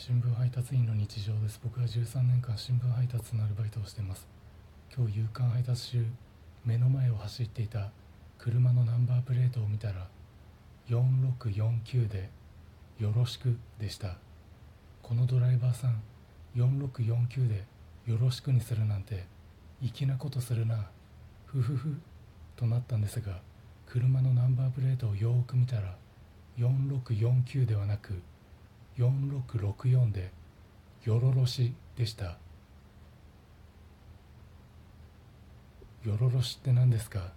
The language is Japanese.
新聞配達員の日常です。僕は13年間新聞配達のアルバイトをしてます。今日夕刊配達中目の前を走っていた車のナンバープレートを見たら4649で「よろしく」でした。このドライバーさん4649で「よろしく」にするなんて粋なことするな。ふふふとなったんですが車のナンバープレートをよーく見たら4649ではなく4664で「よろろし」でした。よろろしって何ですか？